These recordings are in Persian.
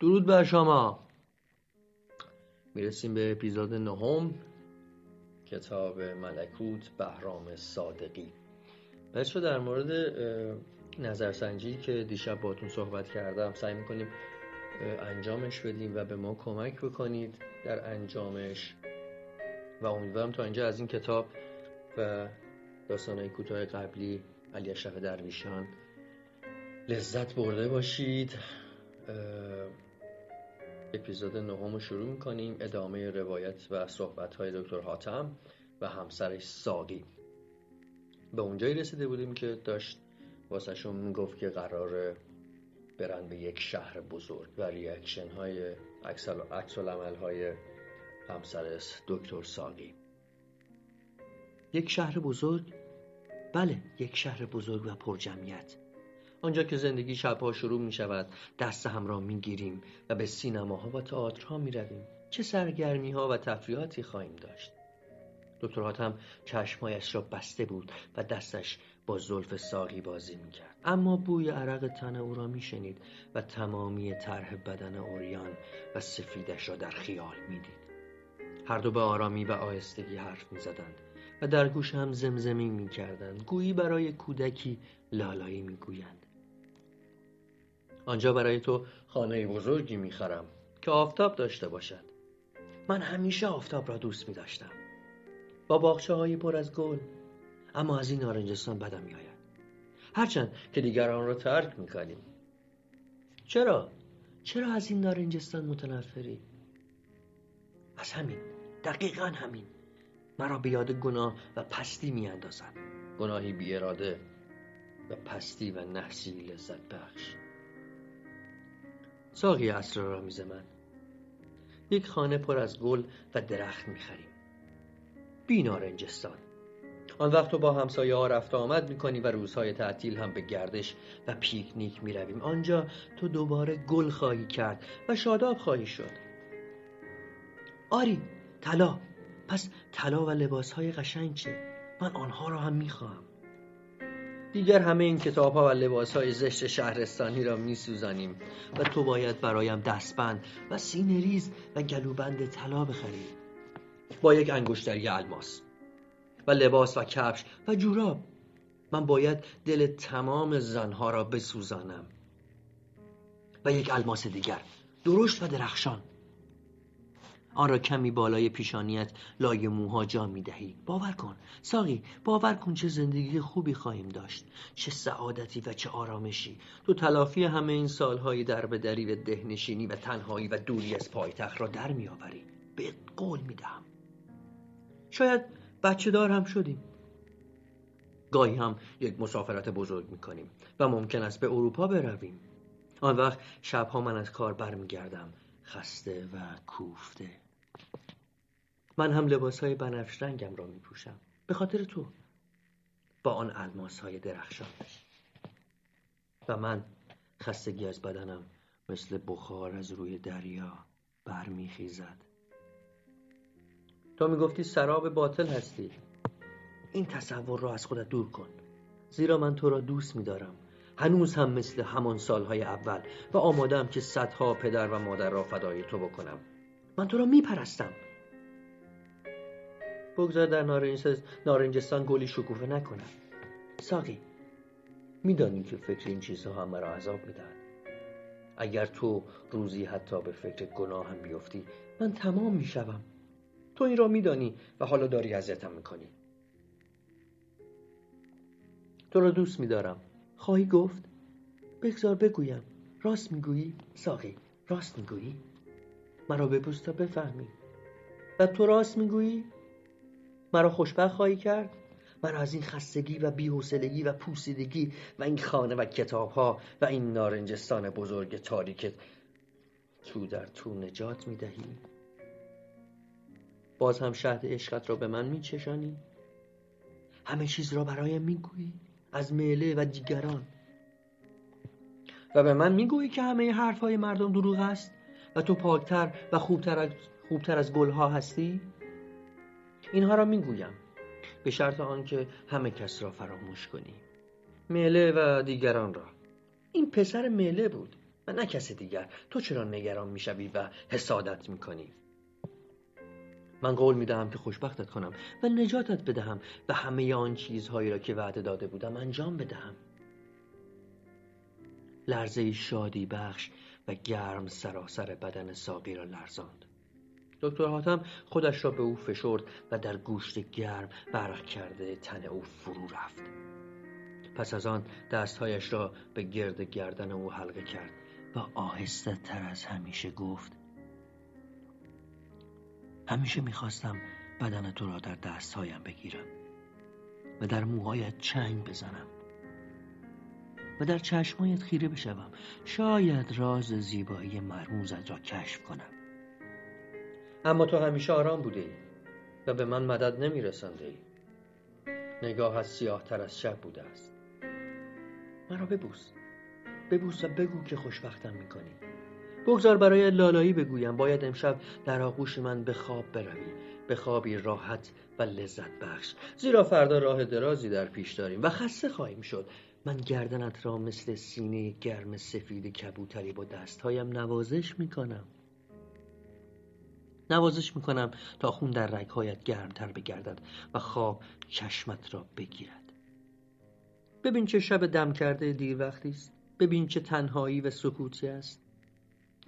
درود بر شما. می‌رسیم به اپیزود نهم. کتاب ملکوت بهرام صادقی. بچه در مورد نظرسنجی که دیشب باتون صحبت کردم سعی می‌کنیم انجامش بدیم و به ما کمک بکنید در انجامش. و امیدوارم تا اینجا از این کتاب و داستانهای کوتاه قبلی علی اشرف درویشان لذت برده باشید. اپیزود نهم رو شروع می‌کنیم. ادامه روایت و صحبت های دکتر حاتم و همسرش ساقی. به اونجایی رسیده بودیم که داشت واسهشون می‌گفت که قرار برن به یک شهر بزرگ و ریاکشن های عکس های همسر دکتر ساقی. یک شهر بزرگ؟ بله یک شهر بزرگ و پرجمعیت. آنجا که زندگی شبها شروع می شود دست هم را می گیریم و به سینماها و تئاترها می رویم چه سرگرمی ها و تفریحاتی خواهیم داشت. دکتر حاتم چشمایش را بسته بود و دستش با زلف ساقی بازی می کرد اما بوی عرق تن او را می شنید و تمامی طرح بدن اوریان و سفیدش را در خیال می دید هر دو به آرامی و آهستگی حرف می زدند و در گوش هم زمزمی می کردند گویی برای کودکی لالایی می گویند آنجا برای تو خانه بزرگی می خرم که آفتاب داشته باشد. من همیشه آفتاب را دوست می داشتم با باخچه های پر از گل اما از این نارنجستان بدم می آید هرچند که دیگران را ترک می کنیم چرا؟ چرا از این نارنجستان متنفری؟ از همین دقیقا همین. مرا به یاد گناه و پستی می اندازد گناهی بی اراده و پستی و نحسی لذت بخش. ساقی اسرارآمیز من یک خانه پر از گل و درخت می‌خریم. بی نارنجستان آن وقت تو با همسایه ها رفت آمد می‌کنی و روزهای تعطیل هم به گردش و پیکنیک می‌رویم. آنجا تو دوباره گل خواهی کرد و شاداب خواهی شد. آری طلا. پس طلا و لباس های قشنگ چه من آنها را هم می‌خواهم. دیگر همه این کتاب ها و لباس های زشت شهرستانی را می سوزانیم و تو باید برایم دستبند و سینه‌ریز و گلوبند طلا بخری با یک انگشتری الماس و لباس و کفش و جوراب من باید دل تمام زنها را بسوزانم. و یک الماس دیگر درشت و درخشان. آن را کمی بالای پیشانیت لای موها جا می دهی. باور کن. ساقی باور کن چه زندگی خوبی خواهیم داشت. چه سعادتی و چه آرامشی. تو تلافی همه این سالهای در به دری و دهنشینی و تنهایی و دوری از پایتخت را در می آوری. به قول می دهم. شاید بچه دار هم شدیم. گاهی هم یک مسافرت بزرگ می کنیم و ممکن است به اروپا برویم. آن وقت شبها من از کار برمیگردم. خسته و کوفته. من هم لباس های بنفش رنگم را می پوشم به خاطر تو. با آن الماس های درخشان و من خستگی از بدنم مثل بخار از روی دریا برمیخیزد. تو می‌گفتی سراب باطل هستی. این تصور را از خودت دور کن. زیرا من تو را دوست میدارم. هنوز هم مثل همان سالهای اول و آمادم که صدها پدر و مادر را فدای تو بکنم. من تو را میپرستم. بگذار در نارنجستان گلی شکوفه نکنم. ساقی میدانی که فکر این چیزها هم مرا عذاب می‌دهد. اگر تو روزی حتی به فکر گناه هم بیفتی من تمام می‌شوم. تو این را میدانی و حالا داری اذیتم می‌کنی. تو را دوست میدارم. خواهی گفت؟ بگذار بگویم. راست می‌گویی؟ ساقی. راست می‌گویی؟ مرا بپوست تا بفهمی. و تو راست می‌گویی؟ مرا خوشبخت خواهی کرد؟ مرا از این خستگی و بیحوصلگی و پوسیدگی و این خانه و کتاب ها و این نارنجستان بزرگ تاریک تو در تو نجات می‌دهی؟ باز هم شهد عشقت را به من میچشانی؟ همه چیز را برایم می‌گویی؟ از میله و دیگران. و به من می‌گویی که همه حرف های مردم دروغ است و تو پاکتر و خوبتر از, خوبتر از گلها هستی؟ اینها را می‌گویم به شرط آنکه همه کس را فراموش کنی. میله و دیگران را. این پسر میله بود و نه کس دیگر. تو چرا نگران می‌شوی و حسادت می‌کنی؟ من قول می‌دهم که خوشبختت کنم و نجاتت بدهم و همه آن چیزهایی را که وعده داده بودم انجام بدهم. لرزه شادی بخش و گرم سراسر بدن ساقی را لرزاند. دکتر حاتم خودش را به او فشرد و در گوشت گرم برق کرده تن او فرو رفت. پس از آن دستهایش را به گرد گردن او حلقه کرد و آهسته تر از همیشه گفت همیشه می‌خواستم بدن تو را در دستهایم بگیرم و در موهایت چنگ بزنم و در چشمایت خیره بشوم. شاید راز زیبایی مرموزت را کشف کنم. اما تو همیشه آرام بوده ای و به من مدد نمی رسنده ای نگاهت سیاه تر از شب بوده است. مرا ببوس. ببوس و بگو که خوشبختم می‌کنی. بگذار برای لالایی بگویم باید امشب در آغوش من به خواب بروی به خوابی راحت و لذت بخش. زیرا فردا راه درازی در پیش داریم و خسته خواهیم شد. من گردنت را مثل سینه گرم سفید کبوتری با دستهایم نوازش می‌کنم. نوازش می‌کنم تا خون در رگهایت گرمتر بگردد و خواب چشمت را بگیرد. ببین چه شب دم کرده دیر وقتی است. ببین چه تنهایی و سکوتی است.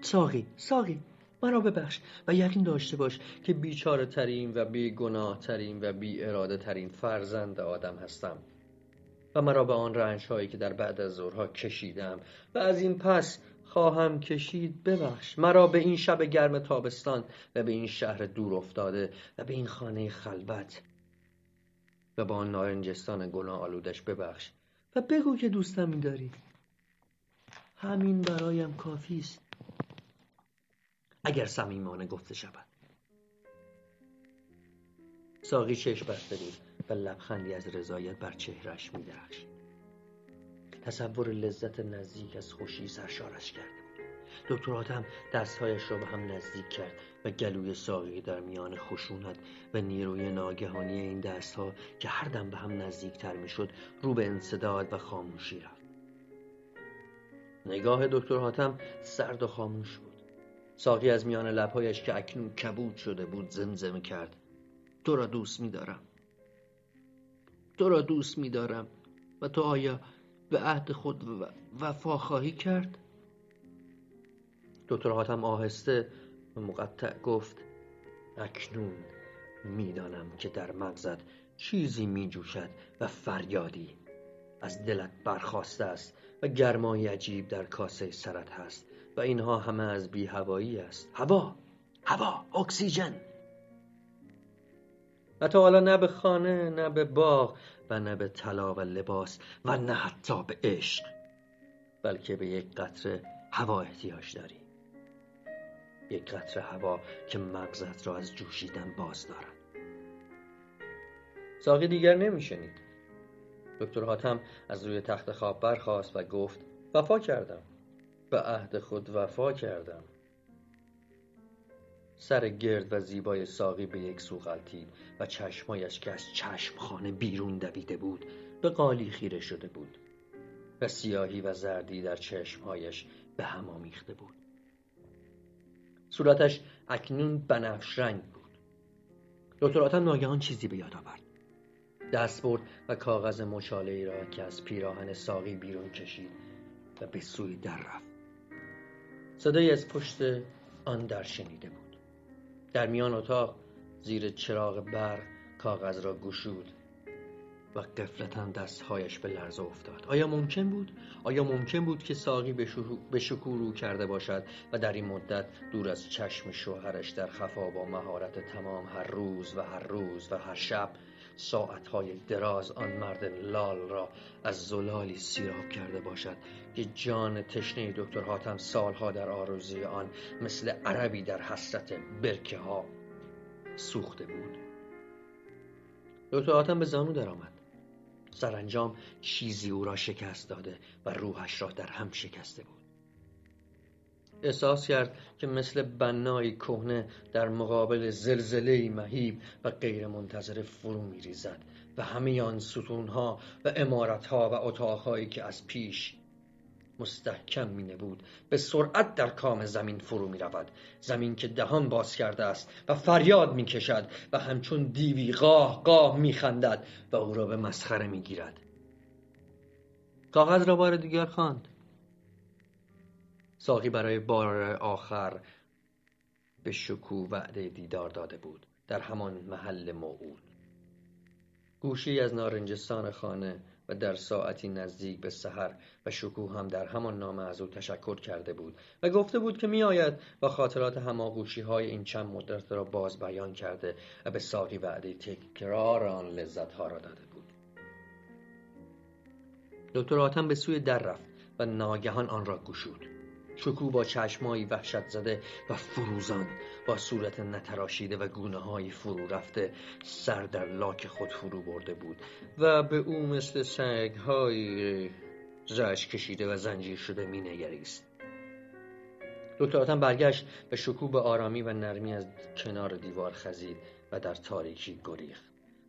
ساقی ساقی مرا ببخش و یقین داشته باش که بیچاره ترین و بی گناه ترین و بی اراده ترین فرزند آدم هستم و مرا به آن رنج هایی که در بعد از ظهرها کشیدم و از این پس خواهم کشید ببخش. مرا به این شب گرم تابستان و به این شهر دور افتاده و به این خانه خلوت و با آن نارنجستان گناه آلودش ببخش و بگو که دوستم میداری. همین برایم کافی است اگر صمیمانه گفته شود. ساقی چشم بسته بود و لبخندی از رضایت بر چهرش میدرخشید. تصور لذت نزدیک از خوشی سرشارش بود. دکتر آدم دستهایش را به هم نزدیک کرد و گلوی ساقی در میان خشونت و نیروی ناگهانی این دستها که هر دم به هم نزدیکتر می‌شد رو به انصداد و خاموشی رفت. نگاه دکتر حاتم سرد و خاموش بود. ساقی از میان لبهایش که اکنون کبود شده بود زمزمه کرد. تو را دوست میدارم. تو را دوست میدارم. و تو آیا به عهد خود وفا خواهی کرد؟ دکتر حاتم آهسته و مقطع گفت اکنون می‌دانم که در مغزت چیزی میجوشد و فریادی از دلت برخواسته است و گرمای عجیب در کاسه سرت هست. و اینها همه از بی هوایی است. هوا هوا اکسیژن. و تا حالا نه به خانه نه به باغ و نه به طلا و لباس و نه حتی به عشق بلکه به یک قطره هوا احتیاج داری. یک قطره هوا که مغزت را از جوشیدن باز دارد. ساقی دیگر نمیشنید. دکتر حاتم از روی تخت خواب برخاست و گفت وفا کردم. به عهد خود وفا کردم. سر گرد و زیبای ساقی به یک سو غلطید و چشمایش که از چشمخانه بیرون دویده بود به قالی خیره شده بود و سیاهی و زردی در چشمهایش به هم آمیخته بود. صورتش اکنون بنفش رنگ بود. دکتر آتم ناگهان چیزی به یاد آورد. دست برد و کاغذ مچاله ای را که از پیراهن ساقی بیرون کشید و به سوی در رفت. صدایی از پشت آن در شنیده بود. در میان اتاق زیر چراغ برق کاغذ را گشود و قفلتا دستهایش به لرزه افتاد. آیا ممکن بود؟ آیا ممکن بود که ساقی به شکوه رو کرده باشد و در این مدت دور از چشم شوهرش در خفا با مهارت تمام هر روز و هر روز و هر شب ساعتهای دراز آن مرد لال را از زلالی سیراب کرده باشد که جان تشنه دکتر حاتم سالها در آرزوی آن مثل عربی در حسرت برکه ها سوخته بود. دکتر حاتم به زانو درآمد. سرانجام چیزی او را شکست داده و روحش را در هم شکسته بود. احساس کرد که مثل بنایی کهنه در مقابل زلزله مهیب و غیر منتظر فرو می ریزد و همه آن ستونها و امارتها و اتاقهایی که از پیش مستحکم می بود به سرعت در کام زمین فرو می رود زمین که دهان باز کرده است و فریاد می کشد و همچون دیوی قاه قاه می خندد و او را به مسخره می گیرد کاغذ را بار دیگر خواند. ساقی برای بار آخر به شکو وعده دیدار داده بود در همان محل موعود. گوشی از نارنجستان خانه و در ساعتی نزدیک به سحر و شکوه هم در همان نامه از او تشکر کرده بود و گفته بود که میآید و خاطرات هماغوشی های این چند مدت را باز بیان کرده و به ساقی وعده تکرار آن لذت ها را داده بود. دکتر آتم به سوی در رفت و ناگهان آن را گشود. شکو با چشمایی وحشت زده و فروزان با صورت نتراشیده و گونه های فرو رفته سر در لاک خود فرو برده بود و به او مثل سنگ های زش کشیده و زنجیر شده می نگریست دکتر آتم برگشت و شکو به آرامی و نرمی از کنار دیوار خزید و در تاریکی گریخت.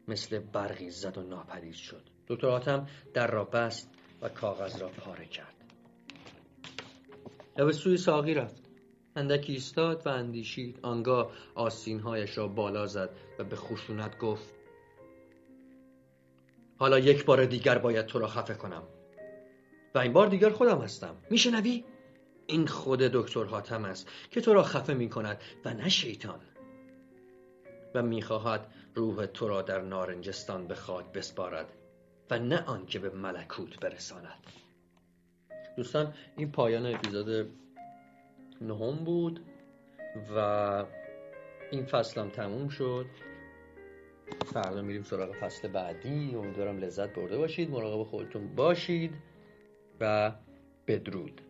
مثل برقی زد و ناپدید شد. دکتر آتم در را بست و کاغذ را پاره کرد. به سوی ساقی رفت. اندکی ایستاد و اندیشید. آنگاه آستینهایش را بالا زد و به خشونت گفت حالا یک بار دیگر باید تو را خفه کنم. و این بار دیگر خودم هستم. میشنوی؟ این خود دکتر حاتم است که تو را خفه می کند و نه شیطان. و می‌خواهد روح تو را در نارنجستان به خاک بسپارد و نه آنکه به ملکوت برساند. دوستان این پایان اپیزود نهم بود و این فصلم تموم شد. فردا میریم سراغ فصل بعدی. امیدوارم لذت برده باشید مراقب خودتون باشید و بدرود.